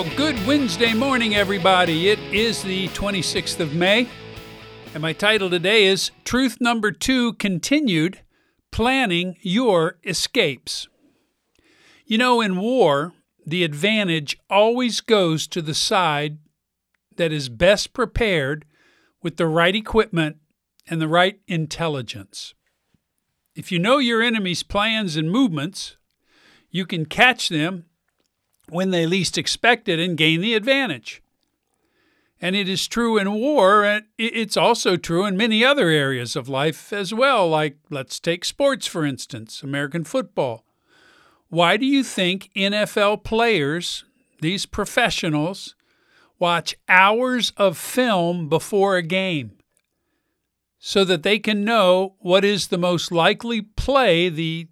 Well, good Wednesday morning, everybody. It is the 26th of May, and my title today is Truth Number Two Continued Planning Your Escapes. You know, in war, the advantage always goes to the side that is best prepared with the right equipment and the right intelligence. If you know your enemy's plans and movements, you can catch them when they least expect it and gain the advantage. And it is true in war, and it's also true in many other areas of life as well, like let's take sports, for instance, American football. Why do you think NFL players, these professionals, watch hours of film before a game? So that they can know what is the most likely play the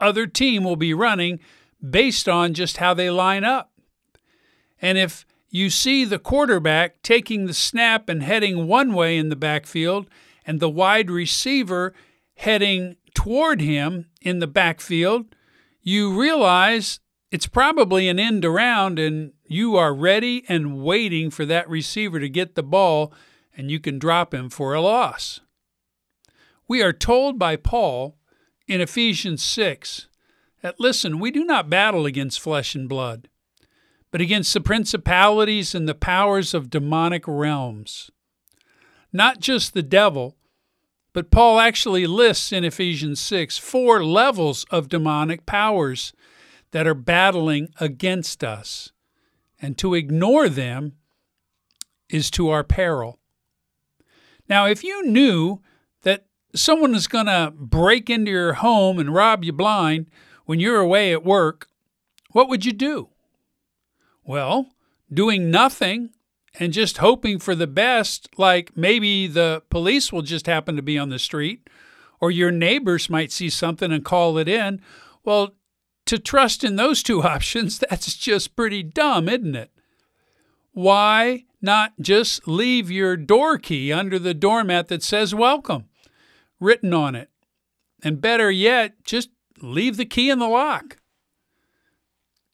other team will be running based on just how they line up. And if you see the quarterback taking the snap and heading one way in the backfield, and the wide receiver heading toward him in the backfield, you realize it's probably an end around, and you are ready and waiting for that receiver to get the ball, and you can drop him for a loss. We are told by Paul in Ephesians 6 that, listen, we do not battle against flesh and blood but against the principalities and the powers of demonic realms. Not just the devil, but Paul actually lists in Ephesians 6 four levels of demonic powers that are battling against us. And to ignore them is to our peril. Now, if you knew that someone is going to break into your home and rob you blind when you're away at work, what would you do? Well, doing nothing and just hoping for the best, like maybe the police will just happen to be on the street, or your neighbors might see something and call it in. Well, to trust in those two options, that's just pretty dumb, isn't it? Why not just leave your door key under the doormat that says welcome written on it? And better yet, just leave the key in the lock.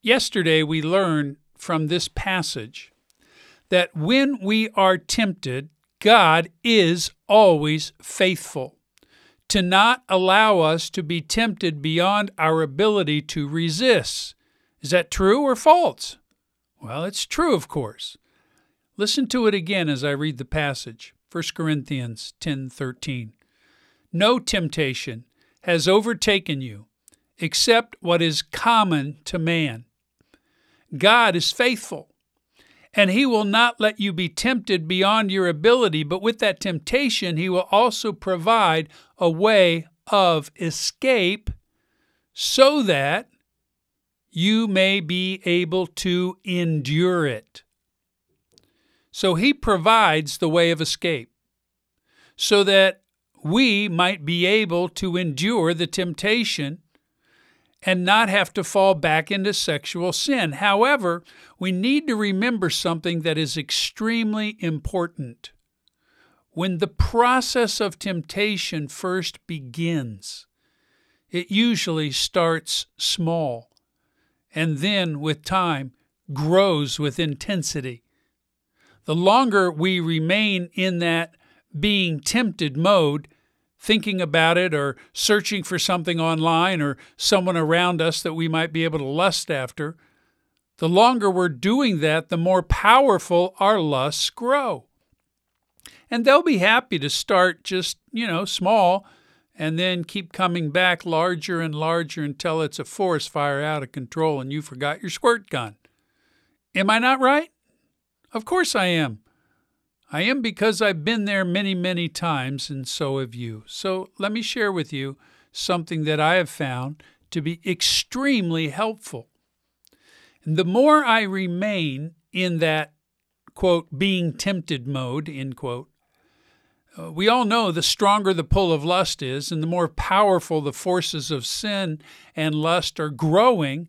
Yesterday, we learned from this passage that when we are tempted, God is always faithful to not allow us to be tempted beyond our ability to resist. Is that true or false? Well, it's true, of course. Listen to it again as I read the passage. 1 Corinthians 10:13. No temptation has overtaken you except what is common to man. God is faithful, and He will not let you be tempted beyond your ability, but with that temptation, He will also provide a way of escape so that you may be able to endure it. So He provides the way of escape so that we might be able to endure the temptation and not have to fall back into sexual sin. However, we need to remember something that is extremely important. When the process of temptation first begins, it usually starts small and then, with time, grows with intensity. The longer we remain in that being tempted mode, thinking about it or searching for something online or someone around us that we might be able to lust after, the longer we're doing that, the more powerful our lusts grow. And they'll be happy to start just, you know, small and then keep coming back larger and larger until it's a forest fire out of control and you forgot your squirt gun. Am I not right? Of course I am. I am because I've been there many, many times, and so have you. So let me share with you something that I have found to be extremely helpful. And the more I remain in that, quote, being tempted mode, end quote, uh, we all know the stronger the pull of lust is, and the more powerful the forces of sin and lust are growing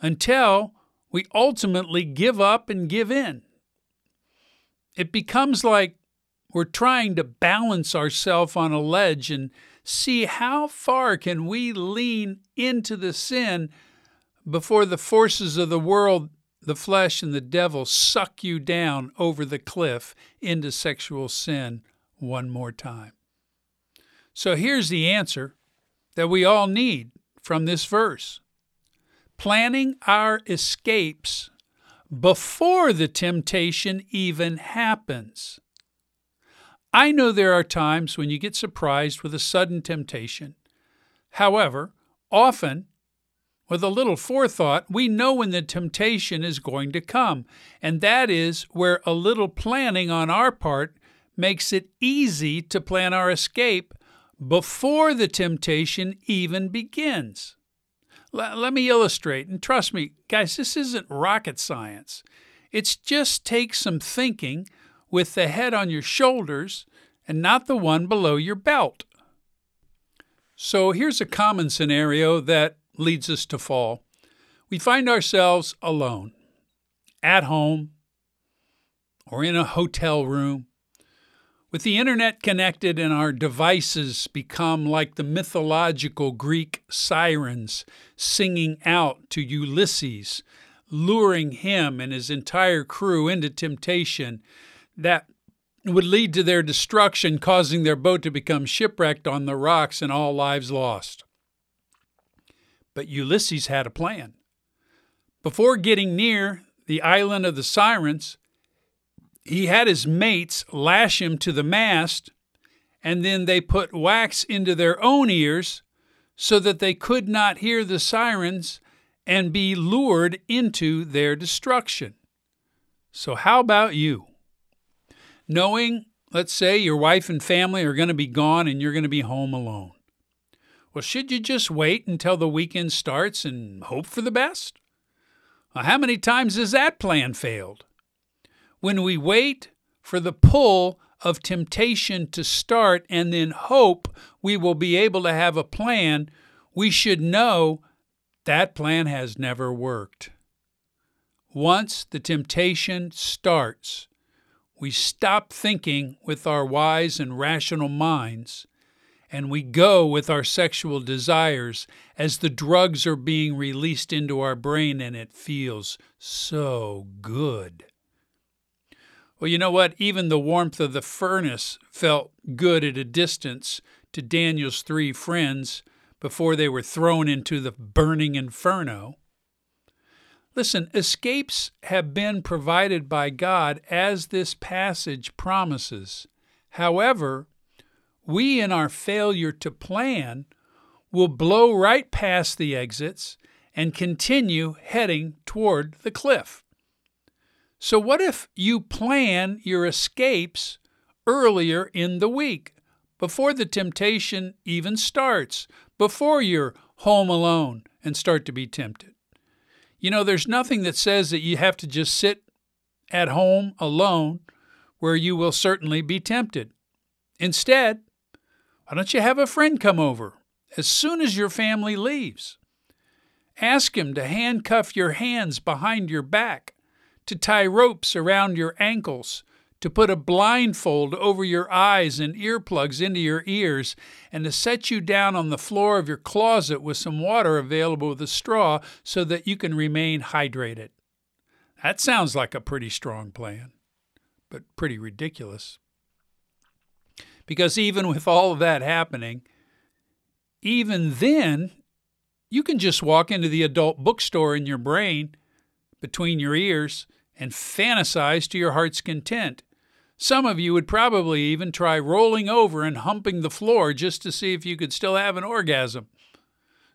until we ultimately give up and give in it becomes like we're trying to balance ourselves on a ledge and see how far can we lean into the sin before the forces of the world the flesh and the devil suck you down over the cliff into sexual sin one more time. So here's the answer that we all need from this verse planning our escapes before the temptation even happens. I know there are times when you get surprised with a sudden temptation. However, often, with a little forethought, we know when the temptation is going to come, and that is where a little planning on our part makes it easy to plan our escape before the temptation even begins. L- let me illustrate, and trust me, guys, this isn't rocket science. It just takes some thinking with the head on your shoulders and not the one below your belt. So here's a common scenario that leads us to fall. We find ourselves alone, at home, or in a hotel room, with the internet connected and our devices become like the mythological Greek sirens singing out to Ulysses, luring him and his entire crew into temptation that would lead to their destruction, causing their boat to become shipwrecked on the rocks and all lives lost. But Ulysses had a plan. Before getting near the island of the Sirens, he had his mates lash him to the mast, and then they put wax into their own ears so that they could not hear the sirens and be lured into their destruction. So, how about you? Knowing, let's say, your wife and family are going to be gone and you're going to be home alone. Well, should you just wait until the weekend starts and hope for the best? Well, how many times has that plan failed? When we wait for the pull of temptation to start and then hope we will be able to have a plan, we should know that plan has never worked. Once the temptation starts, we stop thinking with our wise and rational minds and we go with our sexual desires as the drugs are being released into our brain and it feels so good. Well, you know what? Even the warmth of the furnace felt good at a distance to Daniel's three friends before they were thrown into the burning inferno. Listen, escapes have been provided by God as this passage promises. However, we, in our failure to plan, will blow right past the exits and continue heading toward the cliff. So, what if you plan your escapes earlier in the week, before the temptation even starts, before you're home alone and start to be tempted? You know, there's nothing that says that you have to just sit at home alone where you will certainly be tempted. Instead, why don't you have a friend come over as soon as your family leaves? Ask him to handcuff your hands behind your back, to tie ropes around your ankles, to put a blindfold over your eyes and earplugs into your ears, and to set you down on the floor of your closet with some water available with a straw so that you can remain hydrated. That sounds like a pretty strong plan, but pretty ridiculous. Because even with all of that happening, even then, you can just walk into the adult bookstore in your brain, between your ears, and fantasize to your heart's content. Some of you would probably even try rolling over and humping the floor just to see if you could still have an orgasm.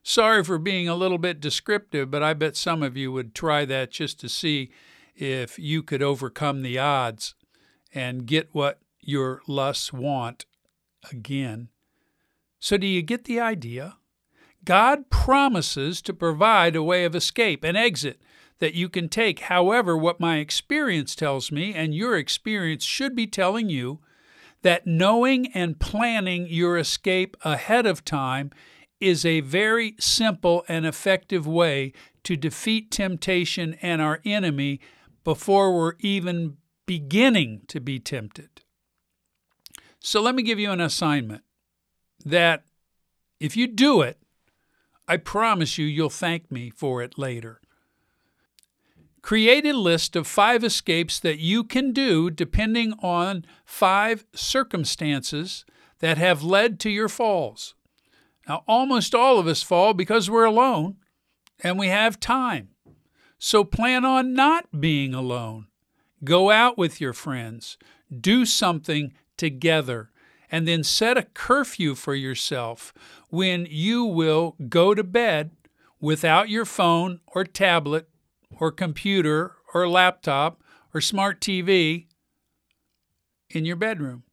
Sorry for being a little bit descriptive, but I bet some of you would try that just to see if you could overcome the odds and get what your lusts want again. So, do you get the idea? God promises to provide a way of escape, an exit that you can take. However, what my experience tells me, and your experience should be telling you, that knowing and planning your escape ahead of time is a very simple and effective way to defeat temptation and our enemy before we're even beginning to be tempted. So let me give you an assignment that if you do it, I promise you you'll thank me for it later. Create a list of five escapes that you can do depending on five circumstances that have led to your falls. Now, almost all of us fall because we're alone and we have time. So plan on not being alone. Go out with your friends, do something together, and then set a curfew for yourself when you will go to bed without your phone or tablet or computer or laptop or smart TV in your bedroom.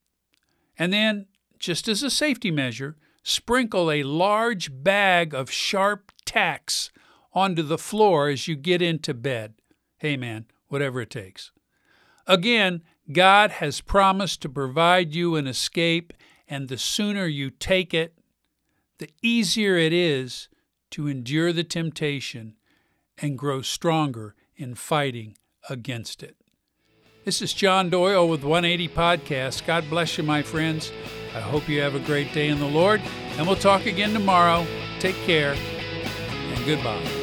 And then, just as a safety measure, sprinkle a large bag of sharp tacks onto the floor as you get into bed. Hey, man, whatever it takes. Again, God has promised to provide you an escape, and the sooner you take it, the easier it is to endure the temptation and grow stronger in fighting against it. This is John Doyle with 180 Podcast. God bless you, my friends. I hope you have a great day in the Lord, and we'll talk again tomorrow. Take care, and goodbye.